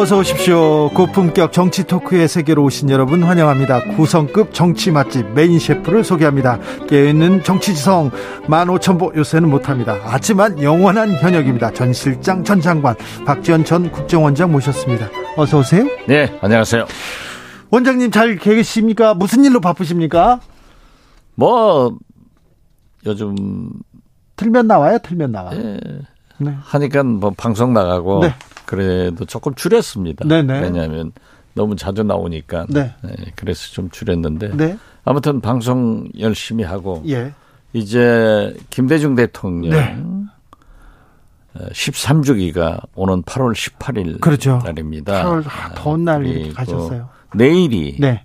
어서 오십시오. 고품격 정치 토크의 세계로 오신 여러분 환영합니다. 구성급 정치 맛집 메인 셰프를 소개합니다. 깨어있는 정치지성 15,000보 요새는 못합니다. 하지만 영원한 현역입니다. 전 실장, 전 장관 박지원 전 국정원장 모셨습니다. 어서 오세요. 네, 안녕하세요. 원장님 잘 계십니까? 무슨 일로 바쁘십니까? 뭐 요즘 틀면 나와요. 틀면 나와. 예, 네. 하니까 뭐 방송 나가고 네. 그래도 조금 줄였습니다. 네네. 왜냐하면 너무 자주 나오니까. 네. 네. 그래서 좀 줄였는데. 네. 아무튼 방송 열심히 하고. 예. 이제 김대중 대통령 네. 13주기가 오는 8월 18일 그렇죠. 날입니다. 8월 더운 날 가셨어요. 내일이 네.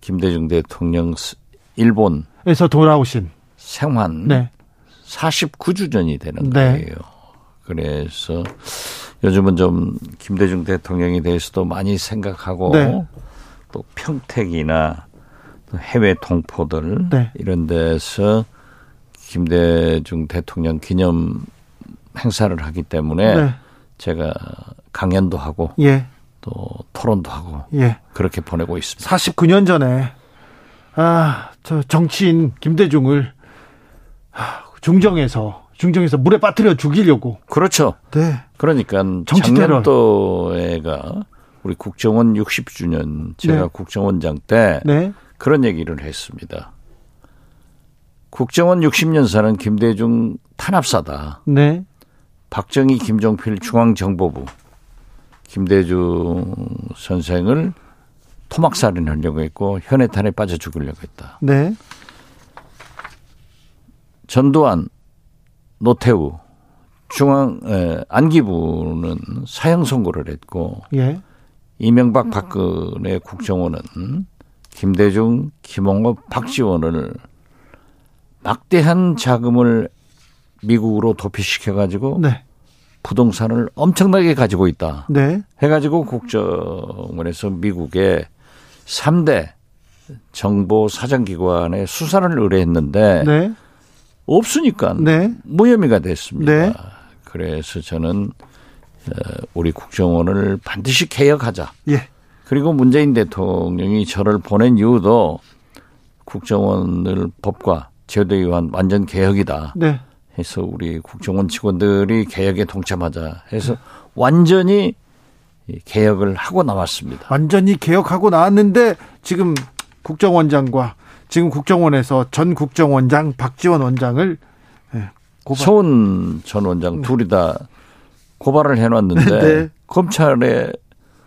김대중 대통령 일본에서 돌아오신 생환 네. 49주년이 되는 네. 거예요. 그래서 요즘은 좀 김대중 대통령에 대해서도 많이 생각하고 네. 또 평택이나 또 해외 동포들 네. 이런 데서 김대중 대통령 기념 행사를 하기 때문에 네. 제가 강연도 하고 예. 또 토론도 하고 예. 그렇게 보내고 있습니다. 49년 전에 아, 저 정치인 김대중을 중정에서 중정에서 물에 빠뜨려 죽이려고. 그렇죠. 네. 그러니까 작년도에가 우리 국정원 60주년 제가 네. 국정원장 때 네. 그런 얘기를 했습니다. 국정원 60년사는 김대중 탄압사다. 네. 박정희, 김종필 중앙정보부 김대중 선생을 토막살인하려고 했고 현해탄에 빠져 죽으려고 했다. 네. 전두환 노태우 중앙 에, 안기부는 사형 선고를 했고 예. 이명박 박근혜 국정원은 김대중, 김홍업, 박지원을 막대한 자금을 미국으로 도피시켜 가지고 네. 부동산을 엄청나게 가지고 있다. 네. 해가지고 국정원에서 미국에 3대 정보 사정기관에 수사를 의뢰했는데 네. 없으니까 네. 무혐의가 됐습니다. 네. 그래서 저는 어, 우리 국정원을 반드시 개혁하자. 예. 그리고 문재인 대통령이 저를 보낸 이유도 국정원을 법과 제도에 의한 완전 개혁이다. 네. 해서 우리 국정원 직원들이 개혁에 동참하자 해서 완전히 개혁을 하고 나왔습니다. 완전히 개혁하고 나왔는데 지금 국정원장과 지금 국정원에서 전 국정원장 박지원 원장을 네, 고발. 서훈 전 원장 네. 둘이 다 고발을 해놨는데 네. 검찰에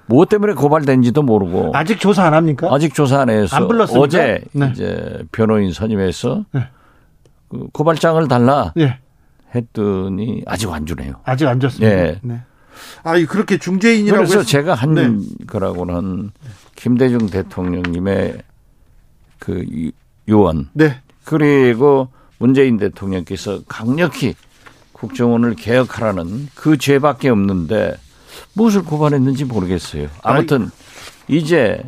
무엇 때문에 고발된지도 모르고 아직 조사 안 합니까? 아직 조사 안 해서 안 불렀습니까? 어제 네. 이제 변호인 선임해서 네. 그 고발장을 달라 네. 했더니 아직 안 주네요. 아직 안 줬습니다. 네. 네. 아, 그렇게 중재인이라고 그래서 했... 제가 한 네. 거라고는 김대중 대통령님의 그 요원. 네. 그리고 문재인 대통령께서 강력히 국정원을 개혁하라는 그 죄밖에 없는데 무엇을 고발했는지 모르겠어요. 아무튼 이제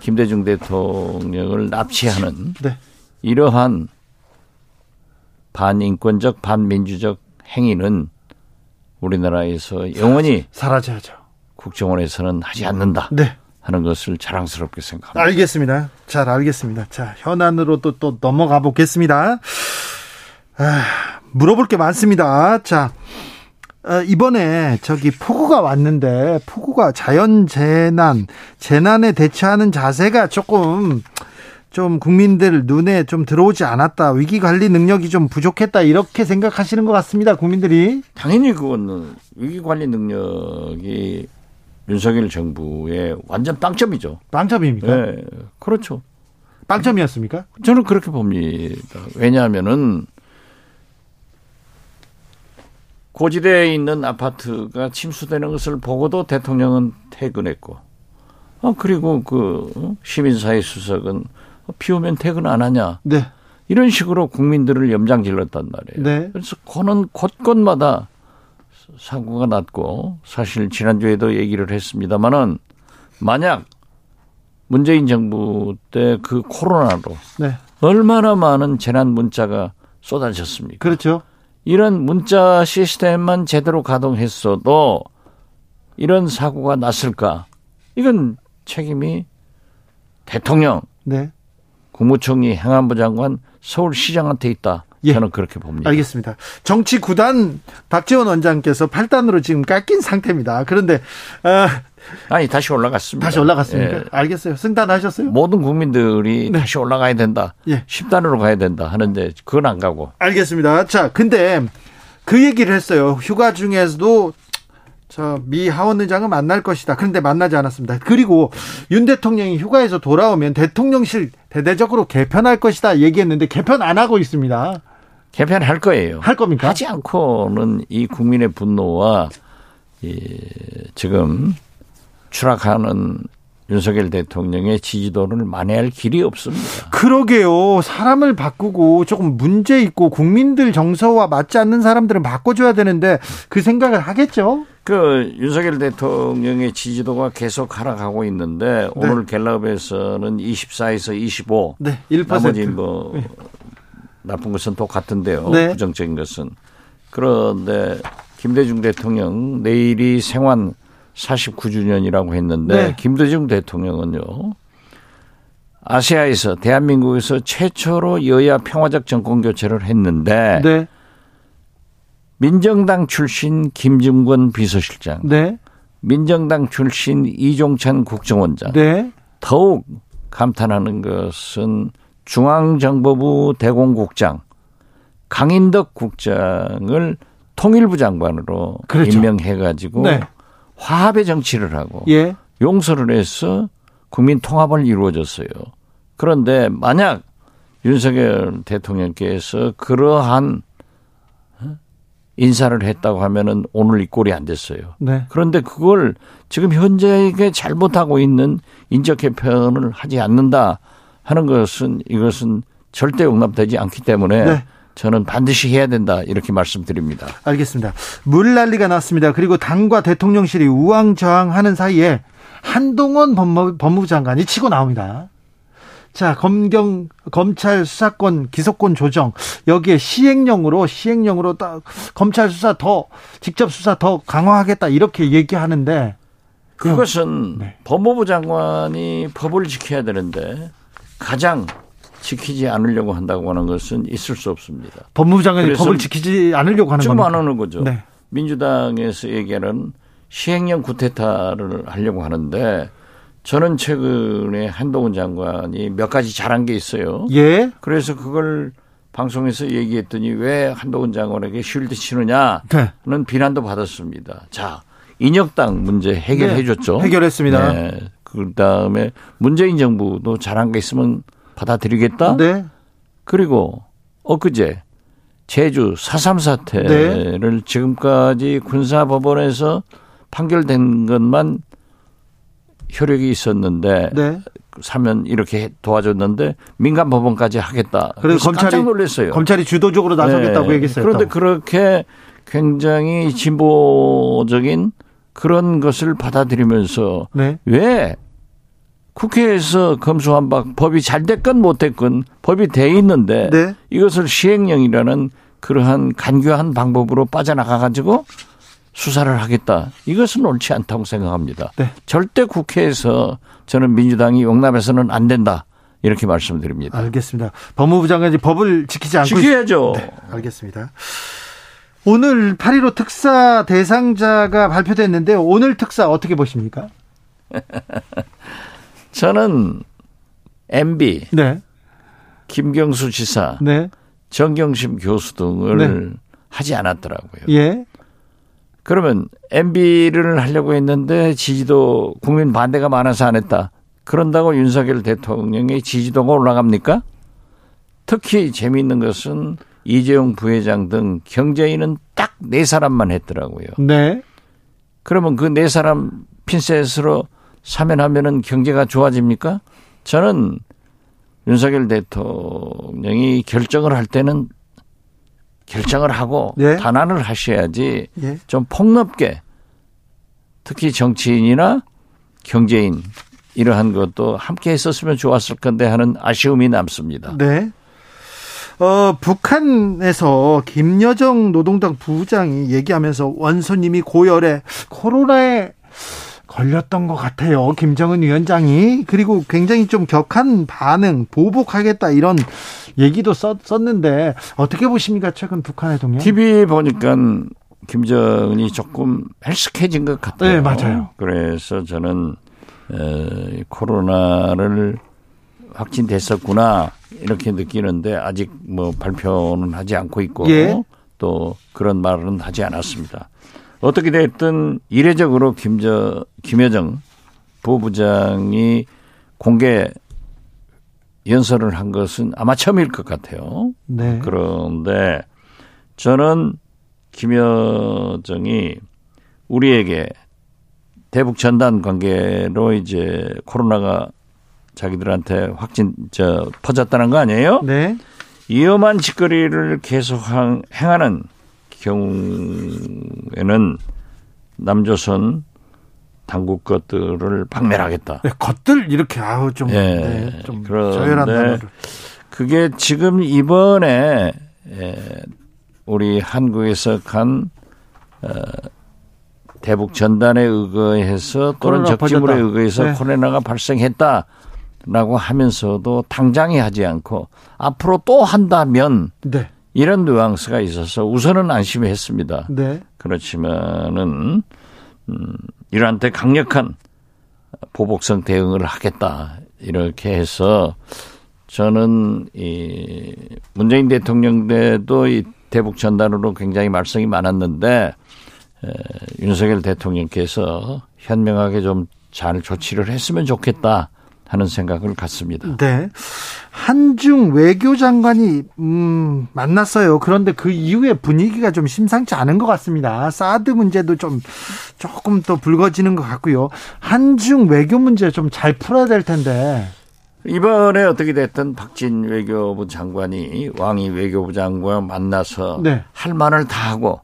김대중 대통령을 납치하는 네. 이러한 반인권적 반민주적 행위는 우리나라에서 영원히 사라져야죠. 국정원에서는 하지 않는다. 네. 하는 것을 자랑스럽게 생각합니다. 알겠습니다. 잘 알겠습니다. 자, 현안으로 또, 또 넘어가 보겠습니다. 아, 물어볼 게 많습니다. 자, 어, 이번에 저기 폭우가 왔는데 폭우가 자연 재난, 재난에 대처하는 자세가 조금 좀 국민들 눈에 좀 들어오지 않았다. 위기 관리 능력이 좀 부족했다. 이렇게 생각하시는 것 같습니다. 국민들이. 당연히 그거는 위기 관리 능력이 윤석열 정부의 완전 빵점이죠. 빵점입니까? 네, 그렇죠. 빵점이었습니까? 저는 그렇게 봅니다. 왜냐하면은 고지대에 있는 아파트가 침수되는 것을 보고도 대통령은 퇴근했고, 아 그리고 그 시민사회 수석은 비 오면 퇴근 안 하냐? 네. 이런 식으로 국민들을 염장질렀단 말이에요. 네. 그래서 그는 곳곳마다 사고가 났고 사실 지난주에도 얘기를 했습니다마는 만약 문재인 정부 때 그 코로나로 네. 얼마나 많은 재난 문자가 쏟아졌습니까? 그렇죠. 이런 문자 시스템만 제대로 가동했어도 이런 사고가 났을까? 이건 책임이 대통령, 네. 국무총리, 행안부 장관, 서울시장한테 있다. 예. 저는 그렇게 봅니다. 알겠습니다. 정치 구단 박지원 원장께서 8단으로 지금 깎인 상태입니다. 그런데 어, 아니 다시 올라갔습니다. 다시 올라갔습니까? 예. 알겠어요. 승단하셨어요? 모든 국민들이 네. 다시 올라가야 된다. 예. 10단으로 가야 된다 하는데 그건 안 가고. 알겠습니다. 자, 근데 그 얘기를 했어요. 휴가 중에서도 저미 하원 의장은 만날 것이다. 그런데 만나지 않았습니다. 그리고 윤 대통령이 휴가에서 돌아오면 대통령실 대대적으로 개편할 것이다 얘기했는데 개편 안 하고 있습니다. 개편할 거예요. 할 겁니까? 하지 않고는 이 국민의 분노와 이 지금 추락하는 윤석열 대통령의 지지도를 만회할 길이 없습니다. 그러게요. 사람을 바꾸고 조금 문제 있고 국민들 정서와 맞지 않는 사람들은 바꿔줘야 되는데 그 생각을 하겠죠? 그 윤석열 대통령의 지지도가 계속 하락하고 있는데 네. 오늘 갤럽에서는 24에서 25. 네, 1%. 나머지 뭐 네. 나쁜 것은 똑같은데요. 네. 부정적인 것은. 그런데 김대중 대통령 내일이 생환 49주년이라고 했는데 네. 김대중 대통령은요. 아시아에서 대한민국에서 최초로 여야 평화적 정권 교체를 했는데 네. 민정당 출신 김증권 비서실장, 네. 민정당 출신 이종찬 국정원장, 네. 더욱 감탄하는 것은 중앙정보부 대공국장 강인덕 국장을 통일부 장관으로 그렇죠. 임명해가지고 네. 화합의 정치를 하고 예. 용서를 해서 국민 통합을 이루어졌어요. 그런데 만약 윤석열 대통령께서 그러한 어? 인사를 했다고 하면은 오늘 이 꼴이 안 됐어요. 네. 그런데 그걸 지금 현재에 잘못하고 있는 인적 개편을 하지 않는다 하는 것은 이것은 절대 용납되지 않기 때문에 네. 저는 반드시 해야 된다 이렇게 말씀드립니다. 알겠습니다. 물난리가 났습니다. 그리고 당과 대통령실이 우왕좌왕하는 사이에 한동훈 법무, 법무부 장관이 치고 나옵니다. 자, 검경 검찰 수사권 기소권 조정 여기에 시행령으로 시행령으로 딱 검찰 수사 더 직접 수사 더 강화하겠다 이렇게 얘기하는데 그것은 네. 법무부 장관이 법을 지켜야 되는데 가장 지키지 않으려고 한다고 하는 것은 있을 수 없습니다. 법무부 장관이 법을 지키지 않으려고 하는 겁니까? 안 하는 거죠. 네. 민주당에서 얘기하는 시행령 구태타를 하려고 하는데 저는 최근에 한동훈 장관이 몇 가지 잘한 게 있어요. 예. 그래서 그걸 방송에서 얘기했더니 왜 한동훈 장관에게 쉴드 치느냐는 네. 비난도 받았습니다. 자, 인혁당 문제 해결해 줬죠. 네. 해결했습니다. 네. 그다음에 문재인 정부도 잘한 게 있으면 받아들이겠다. 네. 그리고 엊그제 제주 4.3 사태를 네. 지금까지 군사법원에서 판결된 것만 효력이 있었는데 네. 사면 이렇게 도와줬는데 민간 법원까지 하겠다. 그래서 검찰이 깜짝 놀랐어요. 검찰이 주도적으로 나서겠다고 네. 얘기했어요. 그런데 그렇게 굉장히 진보적인 그런 것을 받아들이면서 네. 왜 국회에서 검수한박 법이 잘 됐건 못 됐건 법이 돼 있는데 네. 이것을 시행령이라는 그러한 간교한 방법으로 빠져나가 가지고 수사를 하겠다. 이것은 옳지 않다고 생각합니다. 네. 절대 국회에서 저는 민주당이 용납해서는 안 된다. 이렇게 말씀드립니다. 알겠습니다. 법무부 장관이 법을 지키지 않고 지켜야죠. 네, 알겠습니다. 오늘 8.15 특사 대상자가 발표됐는데 오늘 특사 어떻게 보십니까? 저는 MB, 네. 김경수 지사, 네. 정경심 교수 등을 네. 하지 않았더라고요. 예. 그러면 MB를 하려고 했는데 지지도 국민 반대가 많아서 안 했다. 그런다고 윤석열 대통령의 지지도가 올라갑니까? 특히 재미있는 것은 이재용 부회장 등 경제인은 딱 네 사람만 했더라고요. 네. 그러면 그 네 사람 핀셋으로 사면하면은 경제가 좋아집니까? 저는 윤석열 대통령이 결정을 할 때는 결정을 하고 예. 단안을 하셔야지 예. 좀 폭넓게 특히 정치인이나 경제인 이러한 것도 함께 했었으면 좋았을 건데 하는 아쉬움이 남습니다. 네. 어, 북한에서 김여정 노동당 부장이 얘기하면서 원소님이 고열에 코로나에 걸렸던 것 같아요. 김정은 위원장이. 그리고 굉장히 좀 격한 반응, 보복하겠다 이런 얘기도 썼, 썼는데 어떻게 보십니까? 최근 북한의 동향? TV 보니까 김정은이 조금 헬스케진 것 같아요. 네, 맞아요. 그래서 저는 에, 코로나를 확진됐었구나 이렇게 느끼는데 아직 뭐 발표는 하지 않고 있고 예. 또 그런 말은 하지 않았습니다. 어떻게 됐든 이례적으로 김저 김여정 부부장이 공개 연설을 한 것은 아마 처음일 것 같아요. 네. 그런데 저는 김여정이 우리에게 대북 전단 관계로 이제 코로나가 자기들한테 확진 저 퍼졌다는 거 아니에요? 네. 위험한 짓거리를 계속 행하는 경우에는 남조선 당국 것들을 박멸하겠다. 네, 것들 이렇게 아우 좀, 예, 네, 좀 그런데 그게 지금 이번에 예, 우리 한국에서 간 어, 대북 전단에 의거해서 또는 적지물에 의거해서 네. 코로나가 발생했다 라고 하면서도 당장에 하지 않고 앞으로 또 한다면 네. 이런 뉘앙스가 있어서 우선은 안심했습니다. 네. 그렇지만은 음, 이란한테 강력한 보복성 대응을 하겠다 이렇게 해서 저는 이 문재인 대통령 때도 이 대북 전단으로 굉장히 말썽이 많았는데 에, 윤석열 대통령께서 현명하게 좀 잘 조치를 했으면 좋겠다 하는 생각을 갖습니다. 네. 한중 외교장관이 음, 만났어요. 그런데 그 이후에 분위기가 좀 심상치 않은 것 같습니다. 사드 문제도 좀 조금 더 불거지는 것 같고요. 한중 외교 문제 좀 잘 풀어야 될 텐데. 이번에 어떻게 됐든 박진 외교부 장관이 왕이 외교부 장관 만나서 네. 할 말을 다 하고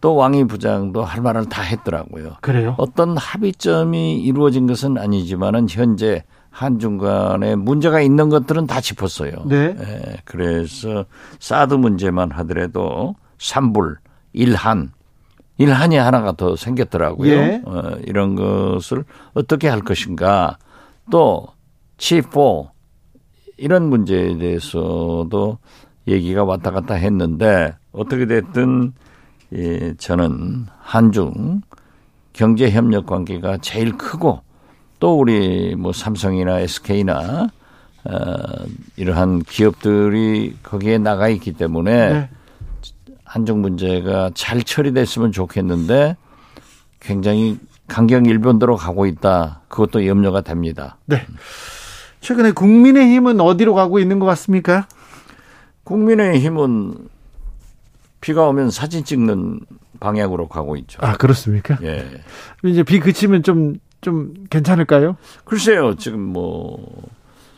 또 왕이 부장도 할 말을 다 했더라고요. 그래요? 어떤 합의점이 이루어진 것은 아니지만은 현재 한중 간에 문제가 있는 것들은 다 짚었어요. 네. 예, 그래서 사드 문제만 하더라도 삼불, 일한, 일한이 하나가 더 생겼더라고요. 예. 어, 이런 것을 어떻게 할 것인가. 또 치포 이런 문제에 대해서도 얘기가 왔다 갔다 했는데 어떻게 됐든 예, 저는 한중 경제 협력 관계가 제일 크고 또 우리 뭐 삼성이나 SK나 어, 이러한 기업들이 거기에 나가 있기 때문에 네. 한중 문제가 잘 처리됐으면 좋겠는데 굉장히 강경 일변도로 가고 있다. 그것도 염려가 됩니다. 네. 최근에 국민의힘은 어디로 가고 있는 것 같습니까? 국민의힘은 비가 오면 사진 찍는 방향으로 가고 있죠. 아, 그렇습니까? 예. 이제 비 그치면 좀 좀 괜찮을까요? 글쎄요. 지금 뭐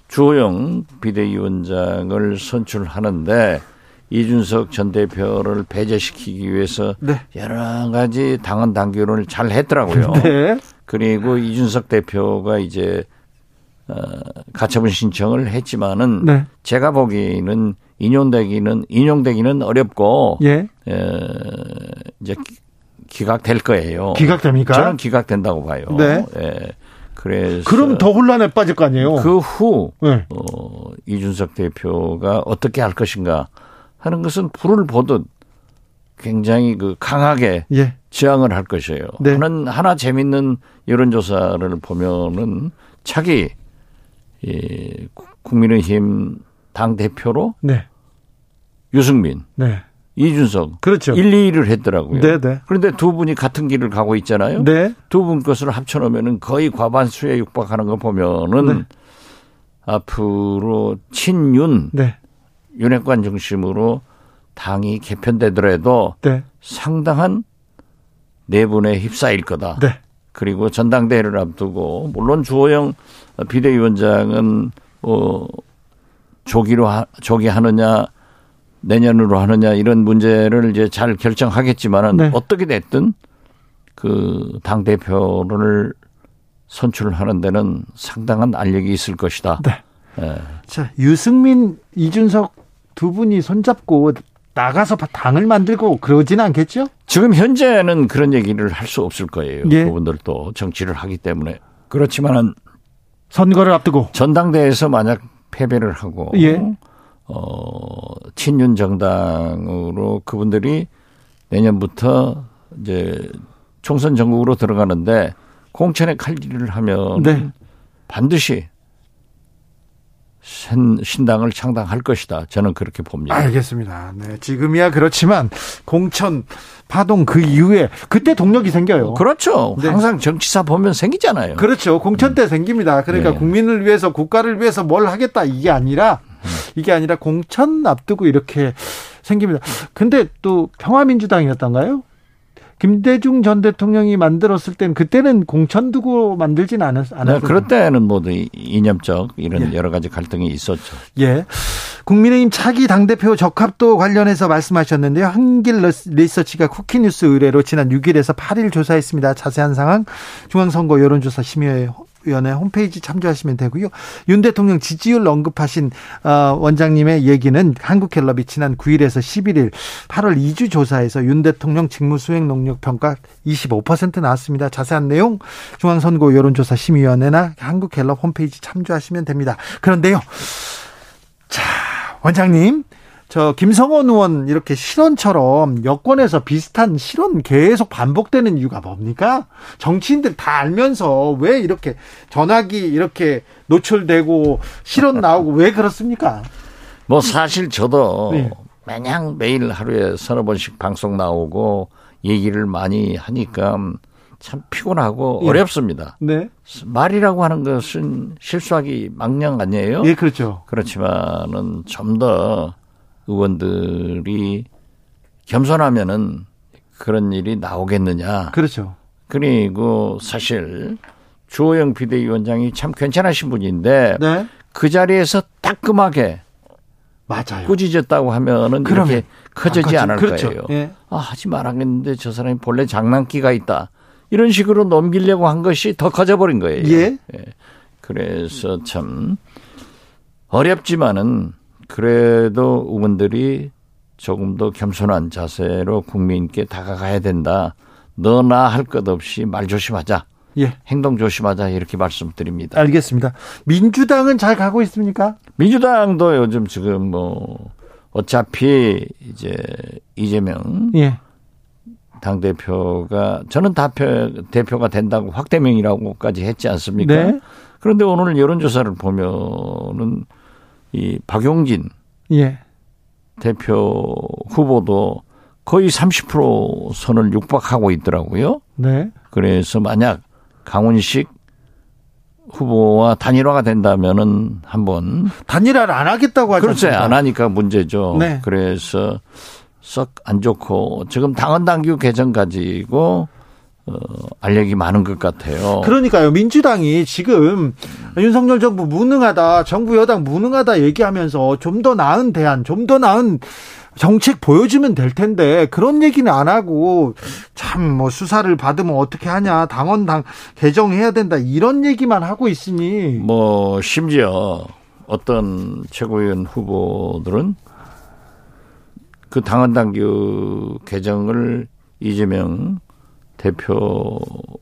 주호영 비대위원장을 선출하는데 이준석 전 대표를 배제시키기 위해서 네. 여러 가지 당헌 당규를 잘 했더라고요. 네. 그리고 이준석 대표가 이제 어, 가처분 신청을 했지만은 네. 제가 보기에는 인용되기는 인용되기는 어렵고 예. 에, 이제 기각될 거예요. 기각됩니까? 저는 기각된다고 봐요. 네. 네. 그래서 그럼 더 혼란에 빠질 거 아니에요. 그후 네. 어, 이준석 대표가 어떻게 할 것인가 하는 것은 불을 보듯 굉장히 그 강하게 예. 지향을 할 것이에요. 네. 하는 하나 재밌는 여론조사를 보면은 차기 이 국민의힘 당 대표로 네. 유승민, 네. 이준석. 그렇죠. 1, 2위를 했더라고요. 네네. 네. 그런데 두 분이 같은 길을 가고 있잖아요. 네. 두 분 것을 합쳐놓으면은 거의 과반수에 육박하는 거 보면은 네. 앞으로 친윤, 네. 윤핵관 중심으로 당이 개편되더라도 네. 상당한 내분에 휩싸일 거다. 네. 그리고 전당대회를 앞두고 물론 주호영 비대위원장은 뭐 조기로 하, 조기 하느냐 내년으로 하느냐 이런 문제를 이제 잘 결정하겠지만은 네. 어떻게 됐든 그 당 대표를 선출하는 데는 상당한 알력이 있을 것이다. 네. 네. 자 유승민 이준석 두 분이 손잡고 나가서 당을 만들고 그러지는 않겠죠? 지금 현재는 그런 얘기를 할 수 없을 거예요. 예. 그분들도 정치를 하기 때문에 그렇지만은 선거를 앞두고 전당대회에서 만약 패배를 하고 예. 어 친윤 정당으로 그분들이 내년부터 이제 총선 전국으로 들어가는데 공천의 칼질을 하면 네. 반드시 신당을 창당할 것이다. 저는 그렇게 봅니다. 알겠습니다. 네, 지금이야 그렇지만 공천 파동 그 이후에 그때 동력이 생겨요. 그렇죠. 네. 항상 정치사 보면 생기잖아요. 그렇죠. 공천 때 생깁니다. 그러니까 네. 국민을 위해서 국가를 위해서 뭘 하겠다 이게 아니라 이게 아니라 공천 앞두고 이렇게 생깁니다. 근데 또 평화민주당이었던가요? 김대중 전 대통령이 만들었을 때는 그때는 공천 두고 만들진 않았, 않았어요. 네, 그럴 때는 모두 이념적 이런 예. 여러 가지 갈등이 있었죠. 예. 국민의힘 차기 당대표 적합도 관련해서 말씀하셨는데요. 한길 리서치가 쿠키뉴스 의뢰로 지난 6일에서 8일 조사했습니다. 자세한 상황 중앙선거 여론조사 심의회 위원회 홈페이지 참조하시면 되고요. 윤 대통령 지지율 언급하신 어, 원장님의 얘기는 한국갤럽이 지난 9일에서 11일 8월 2주 조사에서 윤 대통령 직무 수행 능력 평가 25% 나왔습니다. 자세한 내용 중앙선거 여론조사 심의위원회나 한국갤럽 홈페이지 참조하시면 됩니다. 그런데요. 자, 원장님 저 김성원 의원 이렇게 실언처럼 여권에서 비슷한 실언 계속 반복되는 이유가 뭡니까? 정치인들 다 알면서 왜 이렇게 전화기 이렇게 노출되고 실언 나오고 왜 그렇습니까? 뭐 사실 저도 네. 매냥 매일 하루에 서너 번씩 방송 나오고 얘기를 많이 하니까 참 피곤하고 예. 어렵습니다. 네. 말이라고 하는 것은 실수하기 망령 아니에요? 예, 그렇죠. 그렇지만은 좀 더 의원들이 겸손하면은 그런 일이 나오겠느냐. 그렇죠. 그리고 사실 주호영 비대위원장이 참 괜찮으신 분인데 네. 그 자리에서 따끔하게 맞아요. 꾸짖었다고 하면은 그렇게 커지지 않을 그렇죠. 거예요. 예. 아, 하지 말았겠는데 저 사람이 본래 장난기가 있다. 이런 식으로 넘기려고 한 것이 더 커져버린 거예요. 예. 예. 그래서 참 어렵지만은 그래도 의원들이 조금 더 겸손한 자세로 국민께 다가가야 된다. 너나 할 것 없이 말 조심하자. 예. 행동 조심하자 이렇게 말씀드립니다. 알겠습니다. 민주당은 잘 가고 있습니까? 민주당도 요즘 지금 뭐 어차피 이제 이재명 예. 당 대표가 저는 대표 대표가 된다고 확대명이라고까지 했지 않습니까? 네. 그런데 오늘 여론조사를 보면은 이 박용진 예. 대표 후보도 거의 30% 선을 육박하고 있더라고요. 네. 그래서 만약 강훈식 후보와 단일화가 된다면은 한번 단일화를 안 하겠다고 하죠. 그렇죠. 안 하니까 문제죠. 네. 그래서 썩 안 좋고 지금 당헌 당규 개정 가지고 어, 알력이 많은 것 같아요. 그러니까요. 민주당이 지금 윤석열 정부 무능하다, 정부 여당 무능하다 얘기하면서 좀 더 나은 대안, 좀 더 나은 정책 보여주면 될 텐데 그런 얘기는 안 하고 참 뭐 수사를 받으면 어떻게 하냐 당원 당 개정해야 된다 이런 얘기만 하고 있으니 뭐 심지어 어떤 최고위원 후보들은 그 당원 당규 개정을 이재명 대표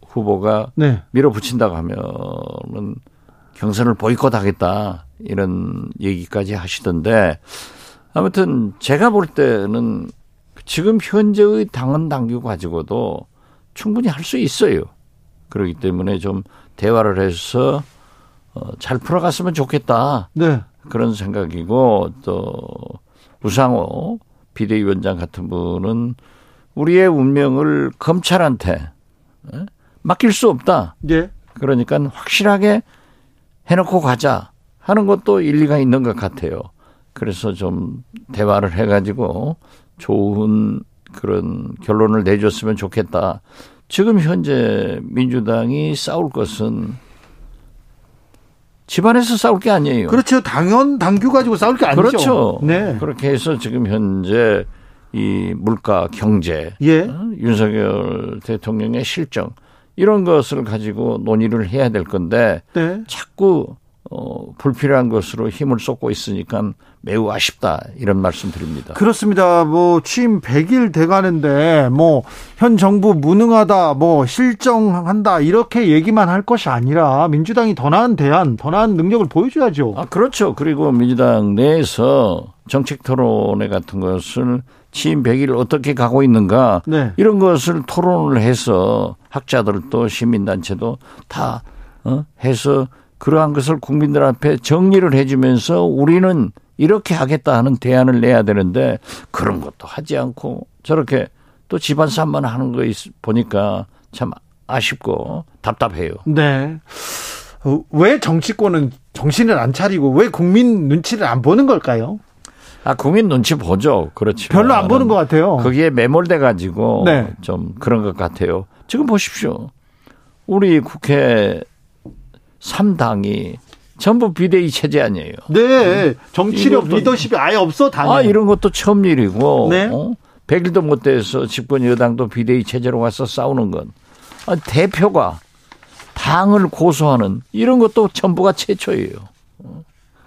후보가 네. 밀어붙인다고 하면은 경선을 보이콧하겠다 이런 얘기까지 하시던데 아무튼 제가 볼 때는 지금 현재의 당헌 당규 가지고도 충분히 할 수 있어요. 그렇기 때문에 좀 대화를 해서 어, 잘 풀어갔으면 좋겠다. 네. 그런 생각이고 또 우상호 비대위원장 같은 분은 우리의 운명을 검찰한테 어? 맡길 수 없다. 예. 그러니까 확실하게 해놓고 가자 하는 것도 일리가 있는 것 같아요. 그래서 좀 대화를 해가지고 좋은 그런 결론을 내줬으면 좋겠다. 지금 현재 민주당이 싸울 것은 집안에서 싸울 게 아니에요. 그렇죠. 당연 당규 가지고 싸울 게 아니죠. 그렇죠. 네. 그렇게 해서 지금 현재 이 물가 경제, 예. 어? 윤석열 대통령의 실정 이런 것을 가지고 논의를 해야 될 건데 네. 자꾸 어, 불필요한 것으로 힘을 쏟고 있으니까 매우 아쉽다 이런 말씀 드립니다. 그렇습니다. 뭐 취임 100일 돼가는데 뭐 현 정부 무능하다, 뭐 실정한다 이렇게 얘기만 할 것이 아니라 민주당이 더 나은 대안, 더 나은 능력을 보여줘야죠. 아 그렇죠. 그리고 민주당 내에서 정책 토론회 같은 것을 취임 100일 어떻게 가고 있는가 네. 이런 것을 토론을 해서 학자들도 시민단체도 다 어? 해서 그러한 것을 국민들 앞에 정리를 해주면서 우리는 이렇게 하겠다 하는 대안을 내야 되는데 그런 것도 하지 않고 저렇게 또 집안 싸움만 하는 거 보니까 참 아쉽고 답답해요. 네. 어, 왜 정치권은 정신을 안 차리고 왜 국민 눈치를 안 보는 걸까요? 아, 국민 눈치 보죠. 그렇죠. 별로 안 보는 것 같아요. 거기에 매몰돼 가지고 네. 좀 그런 것 같아요. 지금 보십시오. 우리 국회 3당이 전부 비대위 체제 아니에요. 네. 정치력 리더십이 아예 없어, 당에. 아, 이런 것도 처음 일이고. 네. 어? 100일도 못 돼서 집권 여당도 비대위 체제로 와서 싸우는 건. 아, 대표가 당을 고소하는 이런 것도 전부가 최초예요.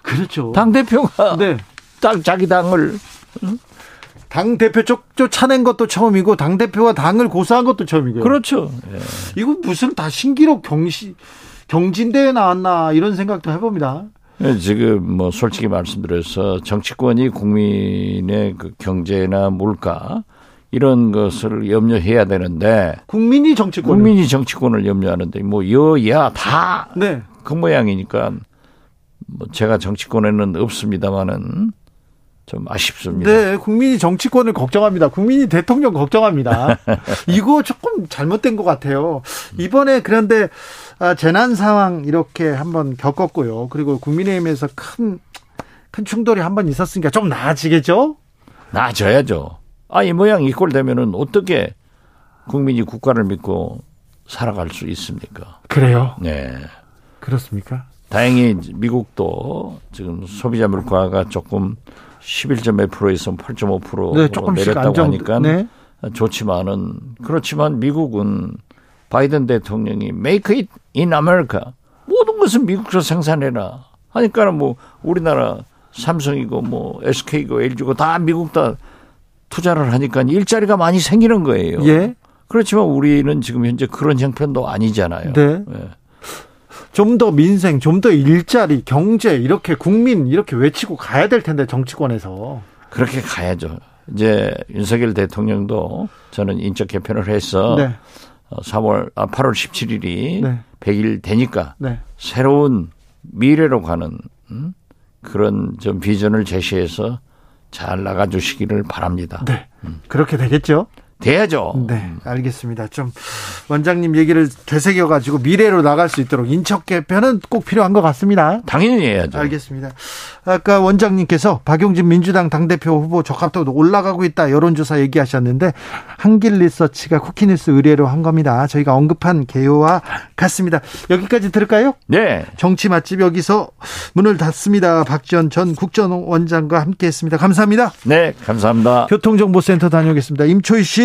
그렇죠. 당대표가 네. 딱 자기 당을 당 대표 쪽 쫓아낸 것도 처음이고 당 대표가 당을 고소한 것도 처음이고요. 그렇죠. 예. 이거 무슨 다 신기록 경시 경진대회 나왔나 이런 생각도 해봅니다. 네, 지금 뭐 솔직히 말씀드려서 정치권이 국민의 그 경제나 물가 이런 것을 염려해야 되는데 국민이 정치권 국민이 정치권을 염려하는데 뭐 여야 다그 네. 모양이니까 뭐 제가 정치권에는 없습니다만은 좀 아쉽습니다. 네, 국민이 정치권을 걱정합니다. 국민이 대통령 걱정합니다. 이거 조금 잘못된 것 같아요. 이번에 그런데 아, 재난 상황 이렇게 한번 겪었고요. 그리고 국민의힘에서 큰, 큰 충돌이 한번 있었으니까 좀 나아지겠죠? 나아져야죠. 아, 이 모양 이꼴 되면은 어떻게 국민이 국가를 믿고 살아갈 수 있습니까? 그래요? 네. 그렇습니까? 다행히 미국도 지금 소비자 물가가 조금 11.몇 프로에서 8.5%로 네, 내렸다고 안정, 하니까 네. 좋지만은 그렇지만 미국은 바이든 대통령이 make it in America 모든 것은 미국에서 생산해라 하니까 뭐 우리나라 삼성이고 뭐 SK고 LG고 다 미국 다 투자를 하니까 일자리가 많이 생기는 거예요. 예. 그렇지만 우리는 지금 현재 그런 형편도 아니잖아요. 네. 네. 좀더 민생, 좀 더 일자리, 경제 이렇게 국민 이렇게 외치고 가야 될 텐데 정치권에서 그렇게 가야죠. 이제 윤석열 대통령도 저는 인적 개편을 해서 네. 3월 어, 아 8월 17일이 네. 100일 되니까 네. 새로운 미래로 가는 음? 그런 좀 비전을 제시해서 잘 나가 주시기를 바랍니다. 네. 음. 그렇게 되겠죠? 돼야죠. 네, 알겠습니다. 좀 원장님 얘기를 되새겨 가지고 미래로 나갈 수 있도록 인척 개편은 꼭 필요한 것 같습니다. 당연히 해야죠. 알겠습니다. 아까 원장님께서 박용진 민주당 당대표 후보 적합도도 올라가고 있다 여론조사 얘기하셨는데 한길 리서치가 쿠키뉴스 의뢰로 한 겁니다. 저희가 언급한 개요와 같습니다. 여기까지 들을까요? 네. 정치 맛집 여기서 문을 닫습니다. 박지원 전 국정원장과 함께했습니다. 감사합니다. 네, 감사합니다. 교통정보센터 다녀오겠습니다. 임초희 씨.